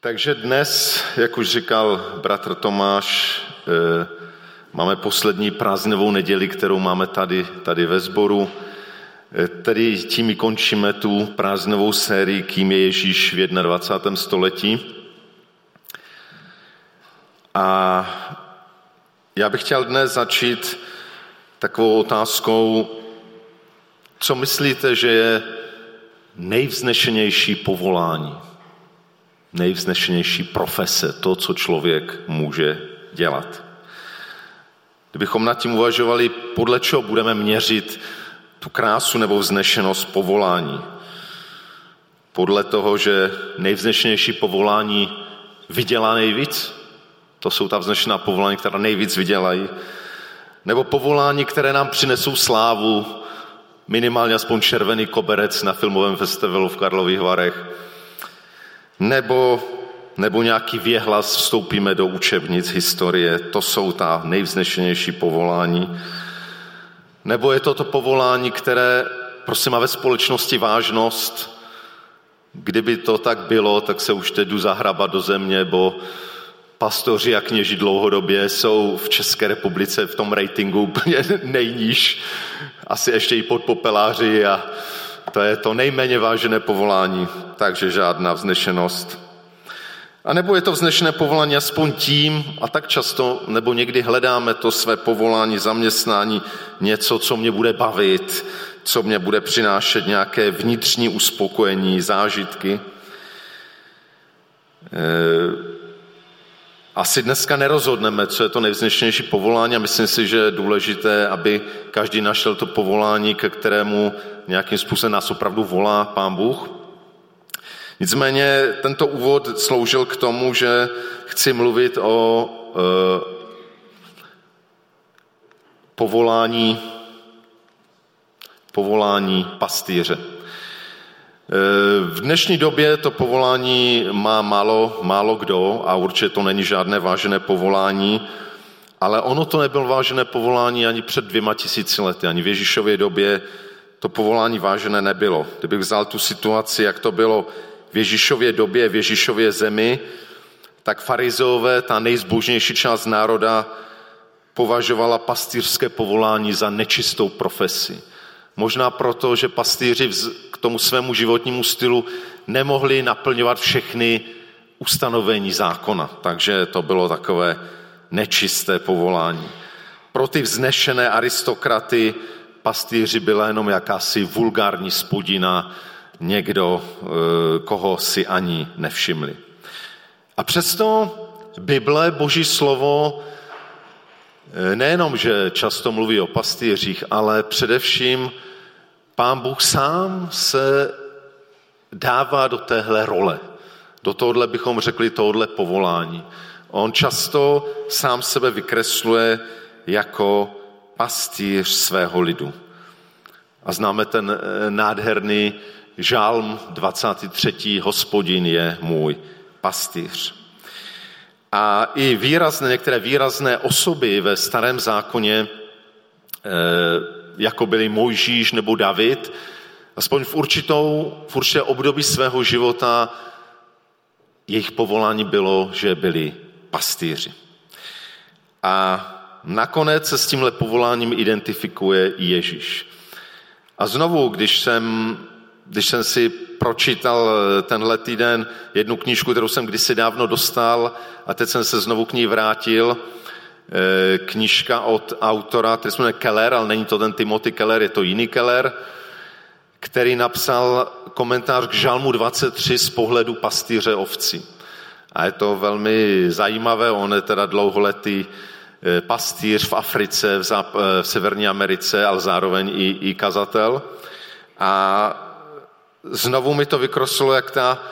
Takže dnes, jak už říkal bratr Tomáš, eh, máme poslední prázdninovou neděli, kterou máme tady, tady ve sboru. Eh, tedy tím končíme tu prázdninovou sérii, kým je Ježíš v 21. století. A já bych chtěl dnes začít takovou otázkou, co myslíte, že je nejvznešenější povolání, nejvznešenější profese, to, co člověk může dělat. Kdybychom nad tím uvažovali, podle čeho budeme měřit tu krásu nebo vznešenost povolání. Podle toho, že nejvznešenější povolání vydělá nejvíc, to jsou ta vznešená povolání, která nejvíc vydělají, nebo povolání, které nám přinesou slávu, minimálně aspoň červený koberec na filmovém festivalu v Karlových Varech, nebo, nebo nějaký věhlas vstoupíme do učebnic historie, to jsou ta nejvznešenější povolání. Nebo je to to povolání, které prostě má ve společnosti vážnost, kdyby to tak bylo, tak se už teď jdu zahrabat do země, bo pastoři a kněži dlouhodobě jsou v České republice v tom ratingu úplně nejníž, asi ještě i pod popeláři a to je to nejméně vážené povolání, takže žádná vznešenost. A nebo je to vznešené povolání aspoň tím, a tak často, nebo někdy hledáme to své povolání, zaměstnání, něco, co mě bude bavit, co mě bude přinášet nějaké vnitřní uspokojení, zážitky. E- asi dneska nerozhodneme, co je to nejvznešenější povolání a myslím si, že je důležité, aby každý našel to povolání, ke kterému nějakým způsobem nás opravdu volá Pán Bůh. Nicméně tento úvod sloužil k tomu, že chci mluvit o e, povolání, povolání pastýře. V dnešní době to povolání má málo, málo kdo a určitě to není žádné vážené povolání, ale ono to nebylo vážené povolání ani před dvěma tisíci lety, ani v Ježíšově době to povolání vážené nebylo. Kdybych vzal tu situaci, jak to bylo v Ježíšově době, v Ježíšově zemi, tak farizeové, ta nejzbožnější část národa, považovala pastýřské povolání za nečistou profesi. Možná proto, že pastýři k tomu svému životnímu stylu nemohli naplňovat všechny ustanovení zákona. Takže to bylo takové nečisté povolání. Pro ty vznešené aristokraty pastýři byla jenom jakási vulgární spodina, někdo, eh, koho si ani nevšimli. A přesto Bible, Boží slovo, eh, nejenom, že často mluví o pastýřích, ale především pán Bůh sám se dává do téhle role. Do tohohle bychom řekli tohohle povolání. On často sám sebe vykresluje jako pastýř svého lidu. A známe ten eh, nádherný žálm 23. Hospodin je můj pastýř. A i výrazné, některé výrazné osoby ve starém zákoně eh, jako byli Mojžíš nebo David, aspoň v, určitou, v určité období svého života jejich povolání bylo, že byli pastýři. A nakonec se s tímhle povoláním identifikuje Ježíš. A znovu, když jsem, když jsem si pročítal tenhle týden jednu knížku, kterou jsem kdysi dávno dostal a teď jsem se znovu k ní vrátil, Eh, knižka od autora, který se jmenuje Keller, ale není to ten Timothy Keller, je to jiný Keller, který napsal komentář k Žalmu 23 z pohledu pastýře ovcí. A je to velmi zajímavé, on je teda dlouholetý eh, pastýř v Africe, v, zap, eh, v Severní Americe, ale zároveň i, i kazatel. A znovu mi to vykrosilo, jak ta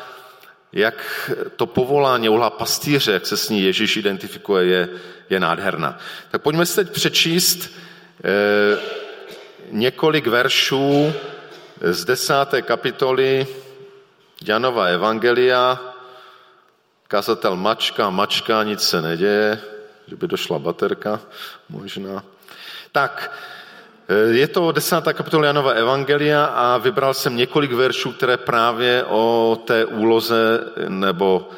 jak to povolání úhla pastýře, jak se s ní Ježíš identifikuje, je, je nádherná. Tak pojďme si teď přečíst eh, několik veršů z desáté kapitoly Janova Evangelia. Kazatel mačka, mačka, nic se neděje, že by došla baterka možná. Tak, Eh, je to desátá kapitola Janova Evangelia a vybral jsem několik veršů, které právě o té úloze nebo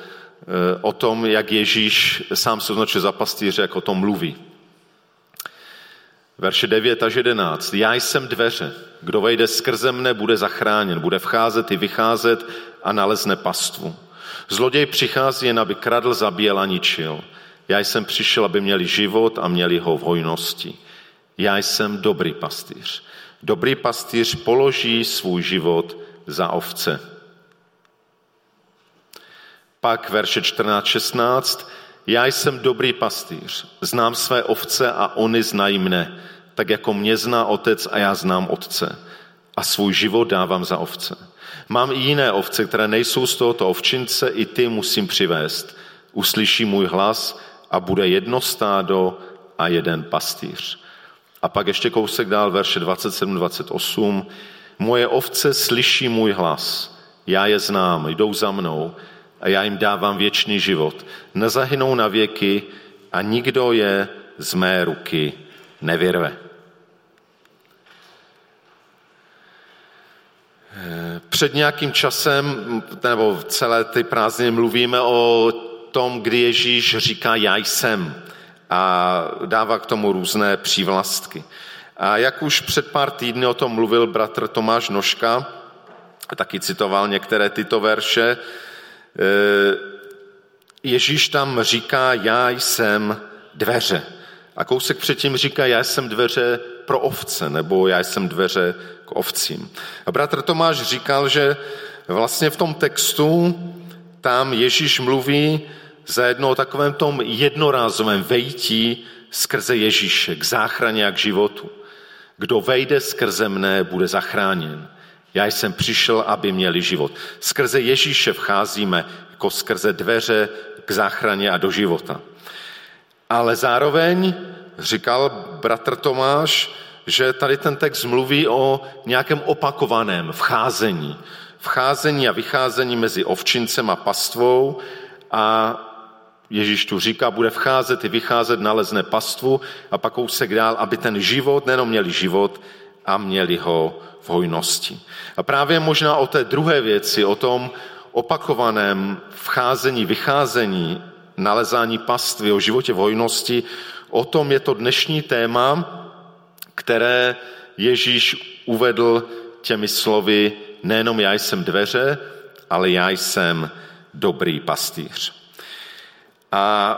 o tom, jak Ježíš sám se označuje za pastýře, jak o tom mluví. Verše 9 až 11. Já jsem dveře. Kdo vejde skrze mne, bude zachráněn. Bude vcházet i vycházet a nalezne pastvu. Zloděj přichází jen, aby kradl, zabíjel a ničil. Já jsem přišel, aby měli život a měli ho v hojnosti. Já jsem dobrý pastýř. Dobrý pastýř položí svůj život za ovce. Pak verše 14-16. Já jsem dobrý pastýř, znám své ovce a oni znají mne, tak jako mě zná otec a já znám otce. A svůj život dávám za ovce. Mám i jiné ovce, které nejsou z tohoto ovčince, i ty musím přivést. Uslyší můj hlas a bude jedno stádo a jeden pastýř. A pak ještě kousek dál, verše 27-28. Moje ovce slyší můj hlas, já je znám, jdou za mnou a já jim dávám věčný život. Nezahynou na věky a nikdo je z mé ruky nevyrve. Před nějakým časem, nebo celé ty prázdniny mluvíme o tom, kdy Ježíš říká já jsem a dává k tomu různé přívlastky. A jak už před pár týdny o tom mluvil bratr Tomáš Noška, taky citoval některé tyto verše, Eh, Ježíš tam říká, já jsem dveře. A kousek předtím říká, já jsem dveře pro ovce, nebo já jsem dveře k ovcím. A bratr Tomáš říkal, že vlastně v tom textu tam Ježíš mluví zajedno o takovém tom jednorázovém vejtí skrze Ježíše k záchraně a k životu. Kdo vejde skrze mne, bude zachráněn. Já jsem přišel, aby měli život. Skrze Ježíše vcházíme jako skrze dveře k záchraně a do života. Ale zároveň říkal bratr Tomáš, že tady ten text mluví o nějakém opakovaném vcházení. Vcházení a vycházení mezi ovčincem a pastvou a Ježíš tu říká, bude vcházet i vycházet, nalezne pastvu a pak kousek dál, aby ten život, nejenom měli život, a měli ho v hojnosti. A právě možná o té druhé věci, o tom opakovaném vcházení, vycházení, nalezání pastvy, o životě v hojnosti, o tom je to dnešní téma, které Ježíš uvedl těmi slovy, nejenom já jsem dveře, ale já jsem dobrý pastýř. A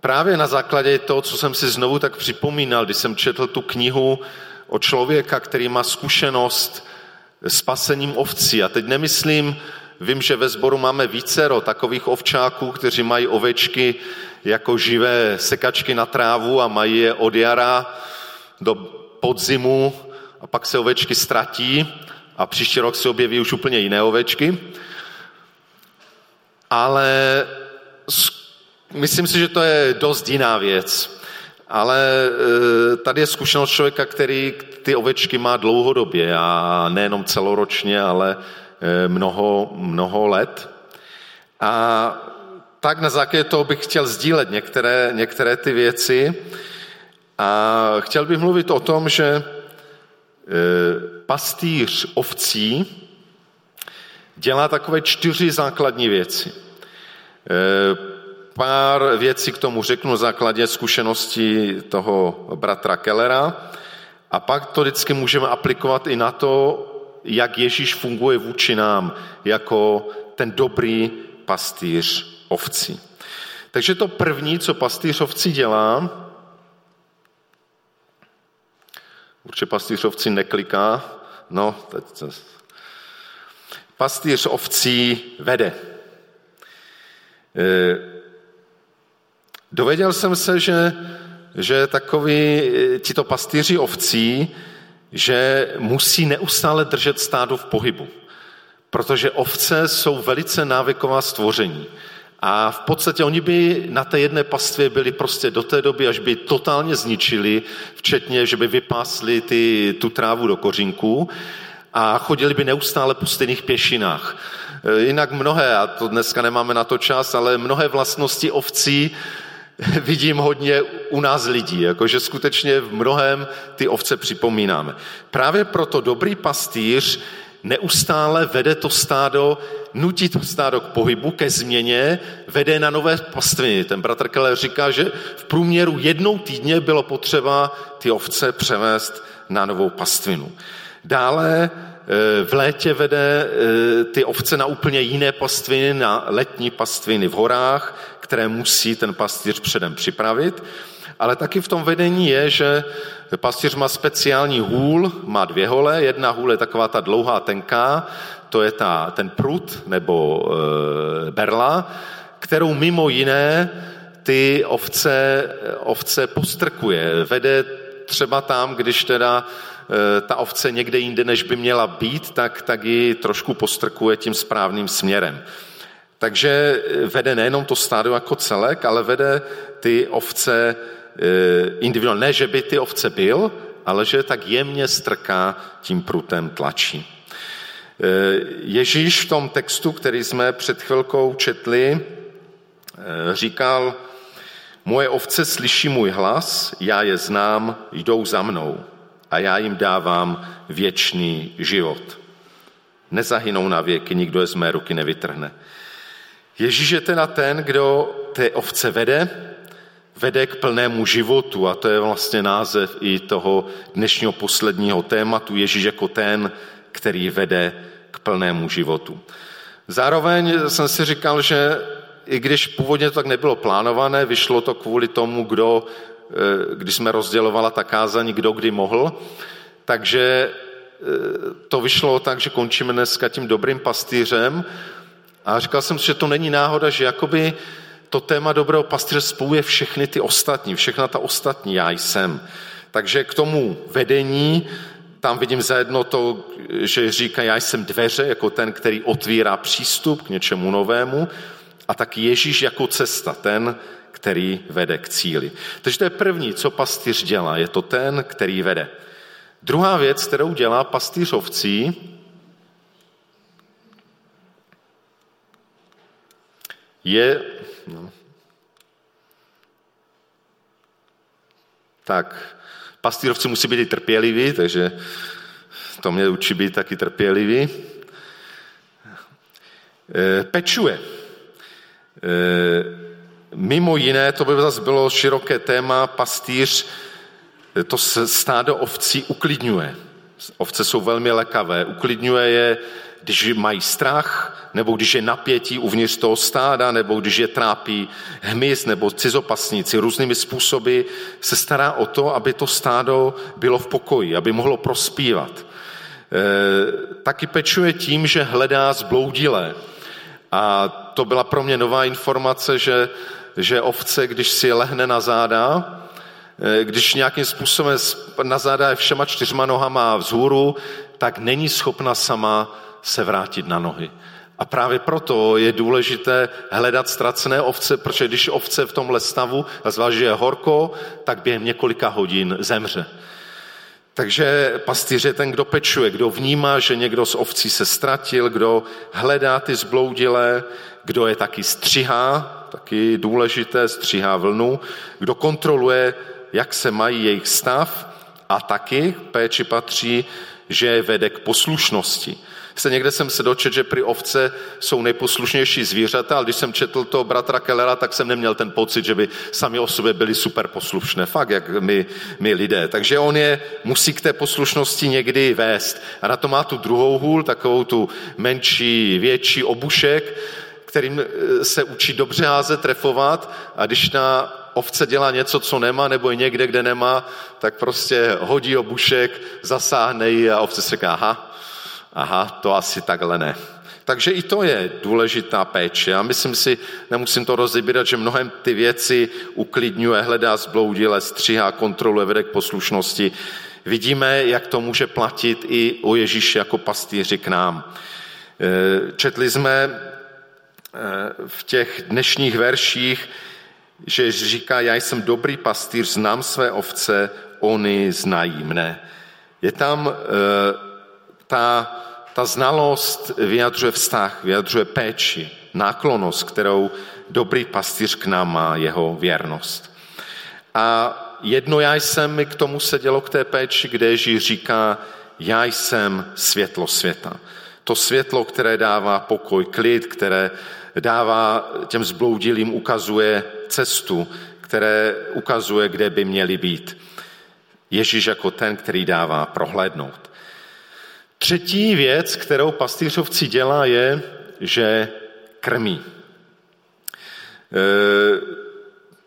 právě na základě toho, co jsem si znovu tak připomínal, když jsem četl tu knihu o člověka, který má zkušenost s pasením ovcí. A teď nemyslím, vím, že ve sboru máme vícero takových ovčáků, kteří mají ovečky jako živé sekačky na trávu a mají je od jara do podzimu a pak se ovečky ztratí a příští rok se objeví už úplně jiné ovečky. Ale myslím si, že to je dost jiná věc. Ale e, tady je zkušenost člověka, který ty ovečky má dlouhodobě a nejenom celoročně, ale e, mnoho, mnoho let. A tak na základě toho bych chtěl sdílet některé, některé ty věci. A chtěl bych mluvit o tom, že e, pastýř ovcí dělá takové čtyři základní věci pár věcí k tomu řeknu základě zkušenosti toho bratra Kellera a pak to vždycky můžeme aplikovat i na to, jak Ježíš funguje vůči nám jako ten dobrý pastýř ovcí. Takže to první, co pastýř ovcí dělá, určitě pastýř ovcí nekliká, no, teď to... Pastýř ovcí vede. E, Dověděl jsem se, že, že takový tito pastýři ovcí, že musí neustále držet stádo v pohybu, protože ovce jsou velice návyková stvoření. A v podstatě oni by na té jedné pastvě byli prostě do té doby, až by totálně zničili, včetně, že by vypásli ty, tu trávu do kořinků a chodili by neustále po stejných pěšinách. Jinak mnohé, a to dneska nemáme na to čas, ale mnohé vlastnosti ovcí vidím hodně u nás lidí, jakože skutečně v mnohem ty ovce připomínáme. Právě proto dobrý pastýř neustále vede to stádo, nutí to stádo k pohybu, ke změně, vede na nové pastviny. Ten bratr Keller říká, že v průměru jednou týdně bylo potřeba ty ovce převést na novou pastvinu. Dále v létě vede eh, ty ovce na úplně jiné pastviny, na letní pastviny v horách, které musí ten pastýř předem připravit. Ale taky v tom vedení je, že pastýř má speciální hůl, má dvě hole. Jedna hůl je taková ta dlouhá, tenká, to je ta, ten prut nebo e, berla, kterou mimo jiné ty ovce, ovce postrkuje. Vede třeba tam, když teda ta ovce někde jinde, než by měla být, tak, tak ji trošku postrkuje tím správným směrem. Takže vede nejenom to stádo jako celek, ale vede ty ovce Eh, individuálně. Ne, že by ty ovce byl, ale že tak jemně strká tím prutem tlačí. Eh, Ježíš v tom textu, který jsme před chvilkou četli, eh, říkal, moje ovce slyší můj hlas, já je znám, jdou za mnou a já jim dávám věčný život. Nezahynou na věky, nikdo je z mé ruky nevytrhne. Ježíš je teda ten, kdo ty ovce vede, vede k plnému životu a to je vlastně název i toho dnešního posledního tématu Ježíš jako ten, který vede k plnému životu. Zároveň jsem si říkal, že i když původně to tak nebylo plánované, vyšlo to kvůli tomu, kdo, když jsme rozdělovala ta kázání, kdo kdy mohl, takže eh, to vyšlo tak, že končíme dneska tím dobrým pastýřem a říkal jsem si, že to není náhoda, že jakoby to téma dobrého pastýře spojuje všechny ty ostatní, všechna ta ostatní já jsem. Takže k tomu vedení tam vidím zajedno to, že říká, já jsem dveře, jako ten, který otvírá přístup k něčemu novému, a tak Ježíš jako cesta, ten, který vede k cíli. Takže to je první, co pastýř dělá, je to ten, který vede. Druhá věc, kterou dělá pastýř ovcí, je No. Tak, pastýrovci musí být i trpěliví, takže to mě učí být taky trpělivý. E, pečuje. E, mimo jiné, to by zase bylo široké téma, pastýř to stádo ovcí uklidňuje. Ovce jsou velmi lekavé, uklidňuje je když mají strach, nebo když je napětí uvnitř toho stáda, nebo když je trápí hmyz nebo cizopasníci, různými způsoby se stará o to, aby to stádo bylo v pokoji, aby mohlo prospívat. E, taky pečuje tím, že hledá zbloudilé. A to byla pro mě nová informace, že, že ovce, když si lehne na záda, e, když nějakým způsobem na záda je všema čtyřma nohama vzhůru, tak není schopna sama se vrátit na nohy. A právě proto je důležité hledat ztracené ovce, protože když ovce v tomhle stavu, a zvlášť, je horko, tak během několika hodin zemře. Takže pastýř je ten, kdo pečuje, kdo vnímá, že někdo z ovcí se ztratil, kdo hledá ty zbloudilé, kdo je taky střihá, taky důležité, střihá vlnu, kdo kontroluje, jak se mají jejich stav a taky péči patří, že je vede k poslušnosti. Se někde jsem se dočet, že při ovce jsou nejposlušnější zvířata, ale když jsem četl to bratra Kellera, tak jsem neměl ten pocit, že by sami o sobě byli super poslušné. Fakt, jak my, my lidé. Takže on je musí k té poslušnosti někdy vést. A na to má tu druhou hůl, takovou tu menší, větší obušek, kterým eh, se učí dobře házet, trefovat a když na ovce dělá něco, co nemá, nebo je někde, kde nemá, tak prostě hodí obušek, zasáhne ji a ovce se říká, aha, aha, to asi takhle ne. Takže i to je důležitá péče. A myslím si, nemusím to rozebírat, že mnohem ty věci uklidňuje, hledá zbloudile, stříhá, kontroluje, vede k poslušnosti. Vidíme, jak to může platit i o Ježíši jako pastýři k nám. E, četli jsme v těch dnešních verších, že říká, já jsem dobrý pastýř, znám své ovce, oni znají mne. Je tam e, ta ta znalost vyjadřuje vztah, vyjadřuje péči, náklonost, kterou dobrý pastýř k nám má, jeho věrnost. A jedno já jsem k tomu se dělo k té péči, kde Ježíš říká, já jsem světlo světa. To světlo, které dává pokoj, klid, které dává těm zbloudilým, ukazuje cestu, které ukazuje, kde by měli být. Ježíš jako ten, který dává prohlédnout. Třetí věc, kterou pastýřovci dělá, je, že krmí. E,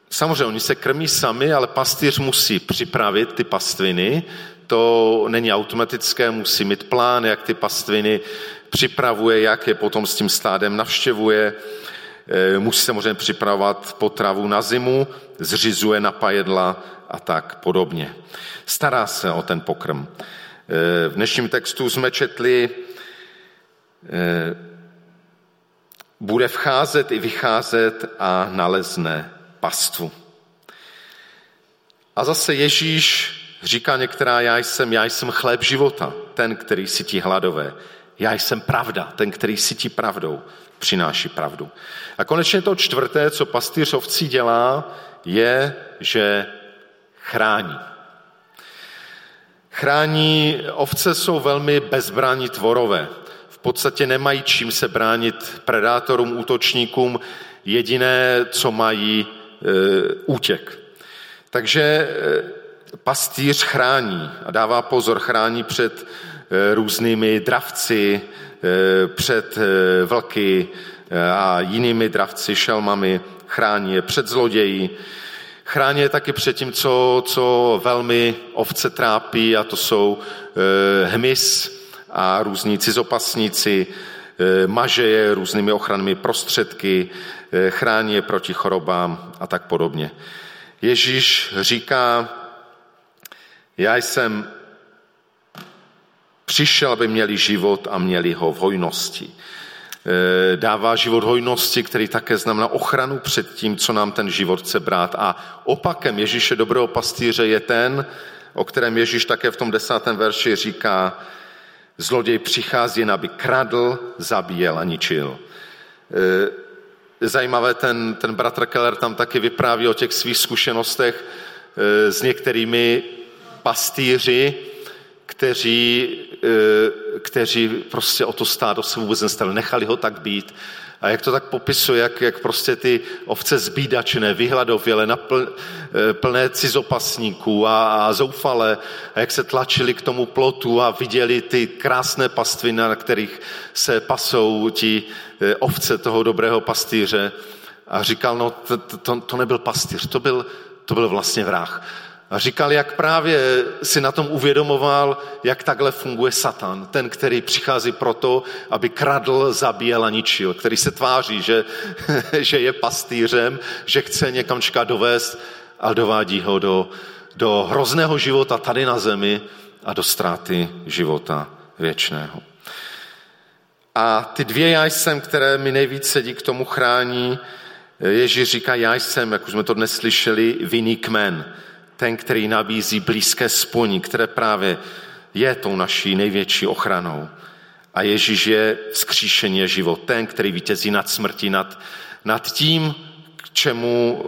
samozřejmě oni se krmí sami, ale pastýř musí připravit ty pastviny. To není automatické, musí mít plán, jak ty pastviny připravuje, jak je potom s tím stádem navštěvuje. E, musí samozřejmě připravovat potravu na zimu, zřizuje napajedla a tak podobně. Stará se o ten pokrm. E, v dnešním textu jsme četli, e, bude vcházet i vycházet a nalezne pastvu. A zase Ježíš říká některá, já jsem, já jsem chléb života, ten, který sytí hladové. Já jsem pravda, ten, který sytí pravdou, přináší pravdu. A konečně to čtvrté, co pastýř ovcí dělá, je, že chrání. Chrání, ovce jsou velmi bezbrání tvorové. V podstatě nemají čím se bránit predátorům, útočníkům. Jediné, co mají, Eh, útěk. Takže eh, pastýř chrání a dává pozor, chrání před eh, různými dravci, před vlky a jinými dravci, šelmami, chrání je před zloději, chrání je taky před tím, co, co velmi ovce trápí, a to jsou hmyz a různí cizopasníci, maže je různými ochrannými prostředky, Eh, chrání je proti chorobám a tak podobně. Ježíš říká, já jsem přišel, aby měli život a měli ho v hojnosti. Eh, dává život hojnosti, který také znamená ochranu před tím, co nám ten život chce brát. A opakem Ježíše dobrého pastýře je ten, o kterém Ježíš také v tom desátém verši říká, zloděj přichází, aby kradl, zabíjel a ničil. Eh, zajímavé, ten, ten bratr Keller tam taky vypráví o těch svých zkušenostech e, s některými pastýři, kteří, e, kteří prostě o to stádo se vůbec nestali, nechali ho tak být. A jak to tak popisuje, jak, jak prostě ty ovce zbídačné, vyhladověle, napl, e, plné cizopasníků a, a zoufale, a jak se tlačili k tomu plotu a viděli ty krásné pastviny, na kterých se pasou ti Eh, ovce toho dobrého pastýře a říkal, no to, to, to nebyl pastýř, to byl, to byl vlastně vrah. A říkal, jak právě si na tom uvědomoval, jak takhle funguje Satan, ten, který přichází proto, aby kradl, zabíjel a ničil, který se tváří, že, že je pastýřem, že chce někam čekat dovést a dovádí ho do, do hrozného života tady na zemi a do ztráty života věčného. A ty dvě já jsem, které mi nejvíc sedí k tomu chrání, Ježíš říká, já jsem, jak už jsme to dnes slyšeli, vinný kmen, ten, který nabízí blízké spojení, které právě je tou naší největší ochranou. A Ježíš je vzkříšení je život, ten, který vítězí nad smrtí, nad, nad tím, k čemu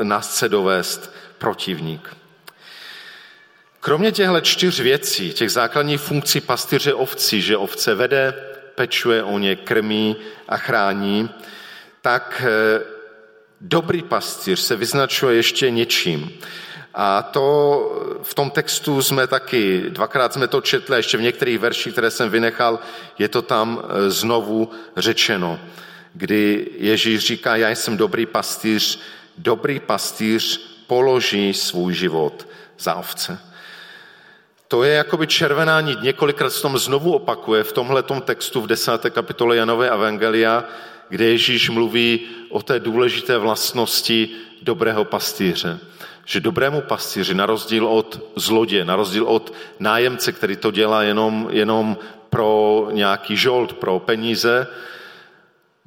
e, nás chce dovést protivník. Kromě těchto čtyř věcí, těch základních funkcí pastýře ovcí, že ovce vede, pečuje o ně, krmí a chrání, tak eh, dobrý pastýř se vyznačuje ještě něčím. A to v tom textu jsme taky, dvakrát jsme to četli, ještě v některých verších, které jsem vynechal, je to tam eh, znovu řečeno, kdy Ježíš říká, já jsem dobrý pastýř, dobrý pastýř položí svůj život za ovce. To je jakoby červená nit. Několikrát se tom znovu opakuje v tomhle textu v desáté kapitole Janové Evangelia, kde Ježíš mluví o té důležité vlastnosti dobrého pastýře. Že dobrému pastýři, na rozdíl od zlodě, na rozdíl od nájemce, který to dělá jenom, jenom pro nějaký žolt, pro peníze,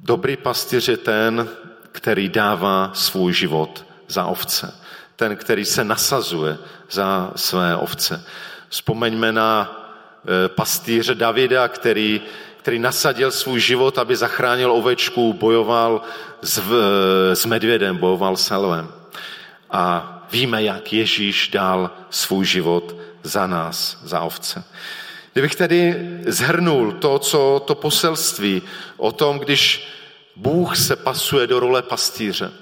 dobrý pastýř je ten, který dává svůj život za ovce. Ten, který se nasazuje za své ovce. Vzpomeňme na e, pastýře Davida, který, který nasadil svůj život, aby zachránil ovečku, bojoval s, s medvědem, bojoval s lvem. A víme, jak Ježíš dal svůj život za nás, za ovce. Kdybych tedy zhrnul to, co to poselství o tom, když Bůh se pasuje do role pastýře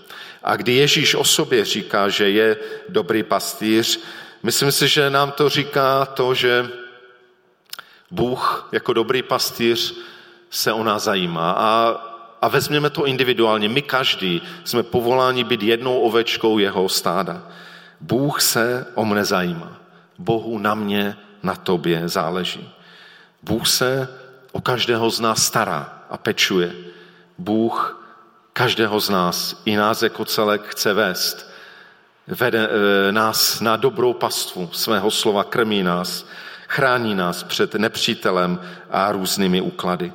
a kdy Ježíš o sobě říká, že je dobrý pastýř, myslím si, že nám to říká to, že Bůh jako dobrý pastýř se o nás zajímá. A, a vezměme to individuálně. My každý jsme povoláni být jednou ovečkou jeho stáda. Bůh se o mne zajímá. Bohu na mě, na tobě záleží. Bůh se o každého z nás stará a pečuje. Bůh každého z nás, i nás jako celek, chce vést. Vede e, nás na dobrou pastvu svého slova, krmí nás, chrání nás před nepřítelem a různými úklady.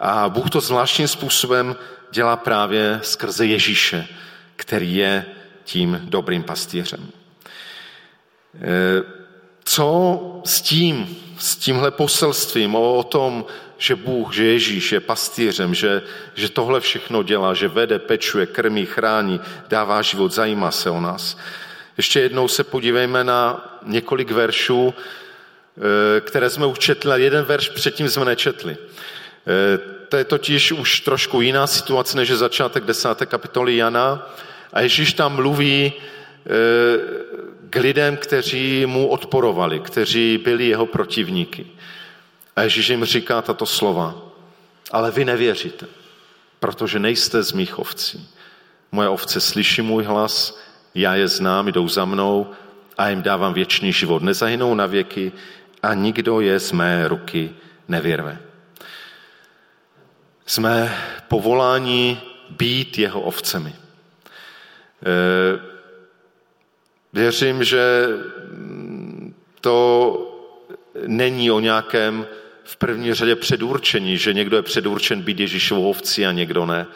A Bůh to zvláštním způsobem dělá právě skrze Ježíše, který je tím dobrým pastýřem. E, co s tím, s tímhle poselstvím o tom, že Bůh, že Ježíš je pastýřem, že, že tohle všechno dělá, že vede, pečuje, krmí, chrání, dává život, zajímá se o nás. Ještě jednou se podívejme na několik veršů, eh, které jsme už četli, jeden verš předtím jsme nečetli. Eh, to je totiž už trošku jiná situace, než je začátek desáté kapitoly Jana. A Ježíš tam mluví eh, k lidem, kteří mu odporovali, kteří byli jeho protivníky. A Ježíš jim říká tato slova. Ale vy nevěříte, protože nejste z mých ovcí. Moje ovce slyší můj hlas, já je znám, jdou za mnou a jim dávám věčný život. Nezahynou na věky a nikdo je z mé ruky nevyrve. Jsme povoláni být jeho ovcemi. E, Věřím, že to není o nějakém v první řadě předurčení, že někdo je předurčen být Ježíšovou ovcí a někdo ne.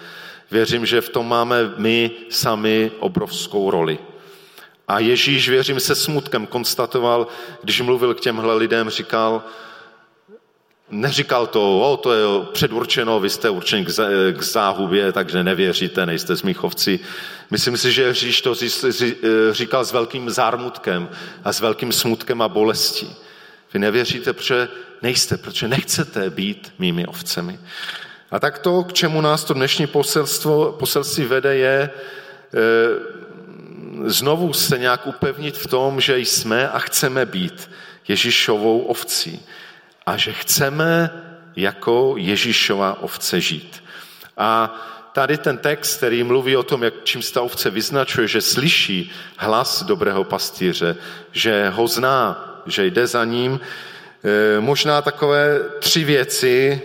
Věřím, že v tom máme my sami obrovskou roli. A Ježíš, věřím, se smutkem konstatoval, když mluvil k těmhle lidem, říkal, Neříkal to, o, to je předurčeno, vy jste určen k záhubě, takže nevěříte, nejste ovcí. Myslím si, že Ježíš to říkal s velkým zármutkem a s velkým smutkem a bolestí. Vy nevěříte, protože nejste, protože nechcete být mými ovcemi. A tak to, k čemu nás to dnešní poselstvo, poselství vede, je e, znovu se nějak upevnit v tom, že jsme a chceme být Ježíšovou ovcí a že chceme jako Ježíšova ovce žít. A tady ten text, který mluví o tom, jak čím se ta ovce vyznačuje, že slyší hlas dobrého pastýře, že ho zná, že jde za ním, e, možná takové tři věci,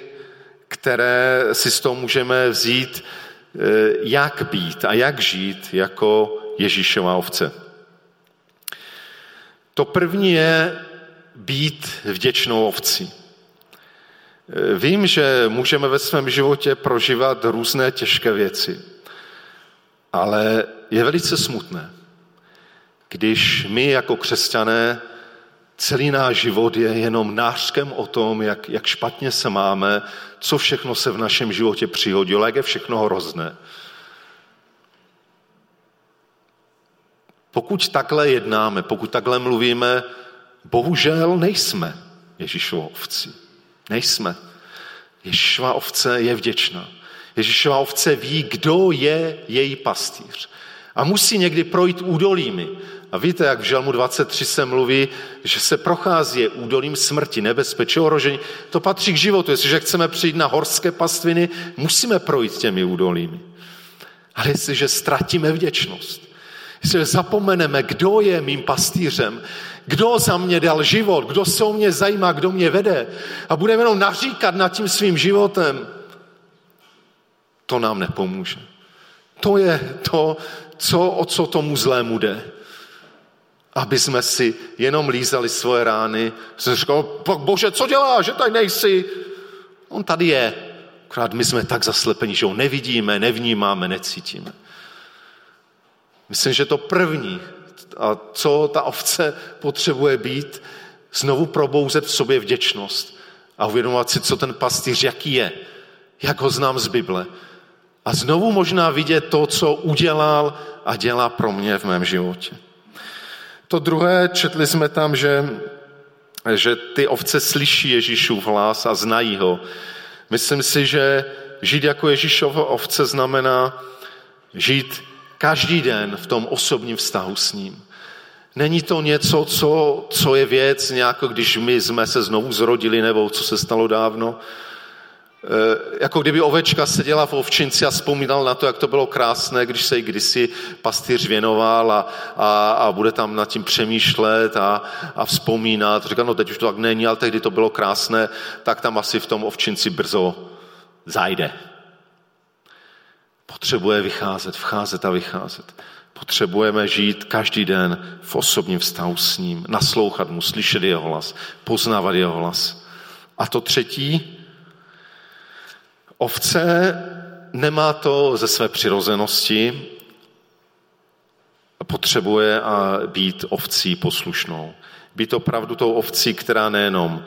které si z toho můžeme vzít, e, jak být a jak žít jako Ježíšova ovce. To první je být vděčnou ovcí. Vím, že můžeme ve svém životě prožívat různé těžké věci, ale je velice smutné, když my jako křesťané celý náš život je jenom nářkem o tom, jak, jak špatně se máme, co všechno se v našem životě přihodilo, jak je všechno hrozné. Pokud takhle jednáme, pokud takhle mluvíme, bohužel nejsme Ježíšovou ovcí. Nejsme. Ježíšova ovce je vděčná. Ježíšova ovce ví, kdo je její pastýř. A musí někdy projít údolími. A víte, jak v Žalmu 23 se mluví, že se prochází údolím smrti, nebezpečí, ohrožení. To patří k životu. Jestliže chceme přijít na horské pastviny, musíme projít těmi údolími. Ale jestliže ztratíme vděčnost, jestliže zapomeneme, kdo je mým pastýřem, kdo za mě dal život, kdo se o mě zajímá, kdo mě vede a budeme jenom naříkat nad tím svým životem, to nám nepomůže. To je to, co, o co tomu zlému jde. Aby jsme si jenom lízali svoje rány. Jsem říkal, bože, co dělá, že tady nejsi? On tady je. Akorát my jsme tak zaslepeni, že ho nevidíme, nevnímáme, necítíme. Myslím, že to první, a co ta ovce potřebuje být, znovu probouzet v sobě vděčnost a uvědomovat si, co ten pastýř, jaký je, jak ho znám z Bible. A znovu možná vidět to, co udělal a dělá pro mě v mém životě. To druhé, četli jsme tam, že že ty ovce slyší Ježíšův hlas a znají ho. Myslím si, že žít jako Ježíšovo ovce znamená žít každý den v tom osobním vztahu s ním. Není to něco, co, co je věc nějak, když my jsme se znovu zrodili, nebo co se stalo dávno. E, jako kdyby ovečka seděla v ovčinci a vzpomínal na to, jak to bylo krásné, když se jí kdysi pastýř věnoval a, a, a bude tam nad tím přemýšlet a, a vzpomínat. Říká, no teď už to tak není, ale tehdy to bylo krásné, tak tam asi v tom ovčinci brzo zajde. Potřebuje vycházet, vcházet a vycházet. Potřebujeme žít každý den v osobním vztahu s ním, naslouchat mu, slyšet jeho hlas, poznávat jeho hlas. A to třetí, ovce nemá to ze své přirozenosti, potřebuje a být ovcí poslušnou. Být opravdu tou ovcí, která nejenom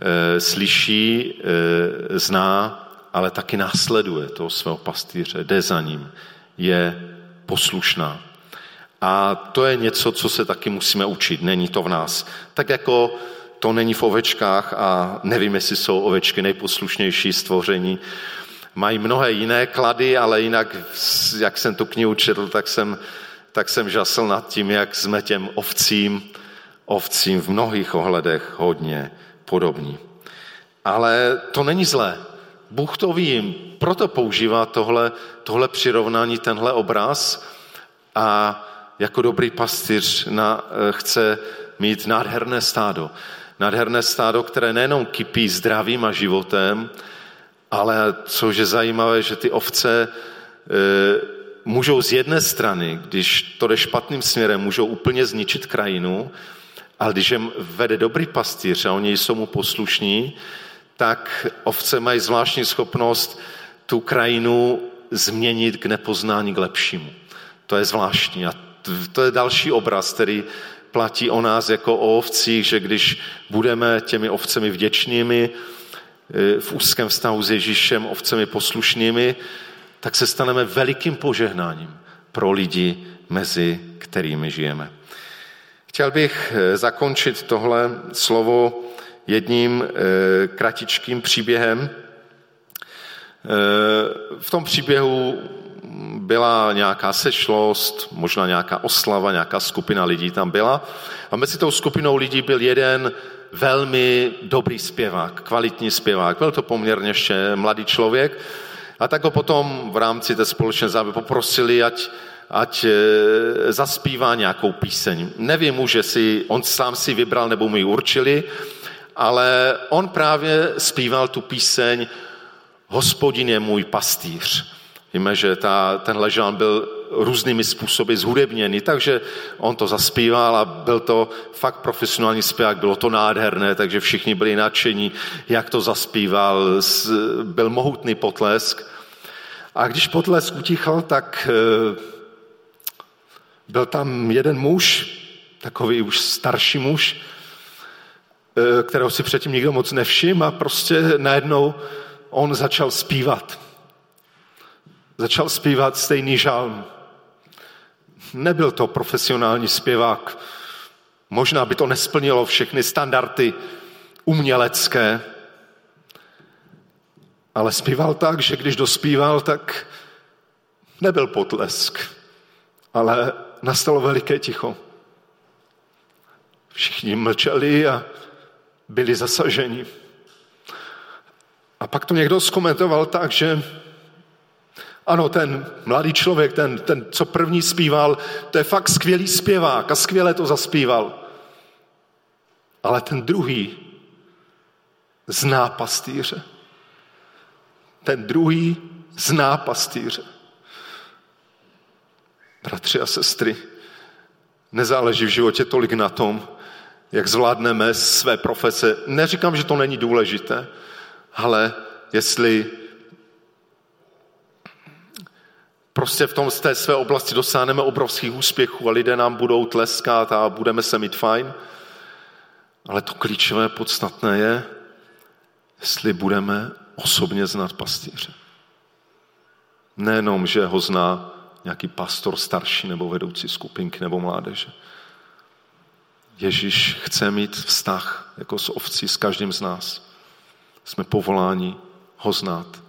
e, slyší, e, zná, ale taky následuje toho svého pastýře, jde za ním, je poslušná. A to je něco, co se taky musíme učit, není to v nás. Tak jako to není v ovečkách a nevím, jestli jsou ovečky nejposlušnější stvoření. Mají mnohé jiné klady, ale jinak, jak jsem tu knihu četl, tak jsem, tak jsem žasl nad tím, jak jsme těm ovcím, ovcím v mnohých ohledech hodně podobní. Ale to není zlé. Bůh to ví, proto používá tohle, tohle přirovnání, tenhle obraz a jako dobrý pastýř na, eh, chce mít nádherné stádo. Nádherné stádo, které nejenom kypí zdravím a životem, ale což je zajímavé, že ty ovce e, můžou z jedné strany, když to jde špatným směrem, můžou úplně zničit krajinu, ale když je vede dobrý pastýř a oni jsou mu poslušní, tak ovce mají zvláštní schopnost tu krajinu změnit k nepoznání k lepšímu. To je zvláštní a to je další obraz, který platí o nás jako o ovcích, že když budeme těmi ovcemi vděčnými, e, v úzkém vztahu s Ježíšem, ovcemi poslušnými, tak se staneme velikým požehnáním pro lidi, mezi kterými žijeme. Chtěl bych e, zakončit tohle slovo jedním e, kratičkým příběhem. V tom příběhu byla nějaká sešlost, možná nějaká oslava, nějaká skupina lidí tam byla. A mezi tou skupinou lidí byl jeden velmi dobrý zpěvák, kvalitní zpěvák. Byl to poměrně ještě mladý člověk. A tak ho potom v rámci té společné zábavy poprosili, ať, ať e, zaspívá nějakou píseň. Nevím už, jestli on sám si vybral nebo mu ji určili, ale on právě zpíval tu píseň Hospodin je můj pastýř. Víme, že ta, tenhle žán byl různými způsoby zhudebněný, takže on to zaspíval a byl to fakt profesionální zpěvák, bylo to nádherné, takže všichni byli nadšení, jak to zaspíval, byl mohutný potlesk. A když potlesk utichal, tak eh, byl tam jeden muž, takový už starší muž, kterého si předtím nikdo moc nevšiml a prostě najednou on začal zpívat začal zpívat stejný žalm. Nebyl to profesionální zpěvák. Možná by to nesplnilo všechny standardy umělecké, ale zpíval tak, že když dospíval, tak nebyl potlesk, ale nastalo veliké ticho. Všichni mlčeli a byli zasaženi. A pak to někdo zkomentoval tak, že ano, ten mladý člověk, ten, ten, co první zpíval, to je fakt skvělý zpěvák a skvěle to zaspíval. Ale ten druhý zná pastýře. Ten druhý zná pastýře. Bratři a sestry, nezáleží v životě tolik na tom, jak zvládneme své profese. Neříkám, že to není důležité, ale jestli prostě v tom z té své oblasti dosáhneme obrovských úspěchů a lidé nám budou tleskat a budeme se mít fajn. Ale to klíčové, podstatné je, jestli budeme osobně znát pastýře. Nejenom, že ho zná nějaký pastor starší nebo vedoucí skupinky nebo mládeže. Ježíš chce mít vztah jako s ovcí s každým z nás. Jsme povoláni ho znát.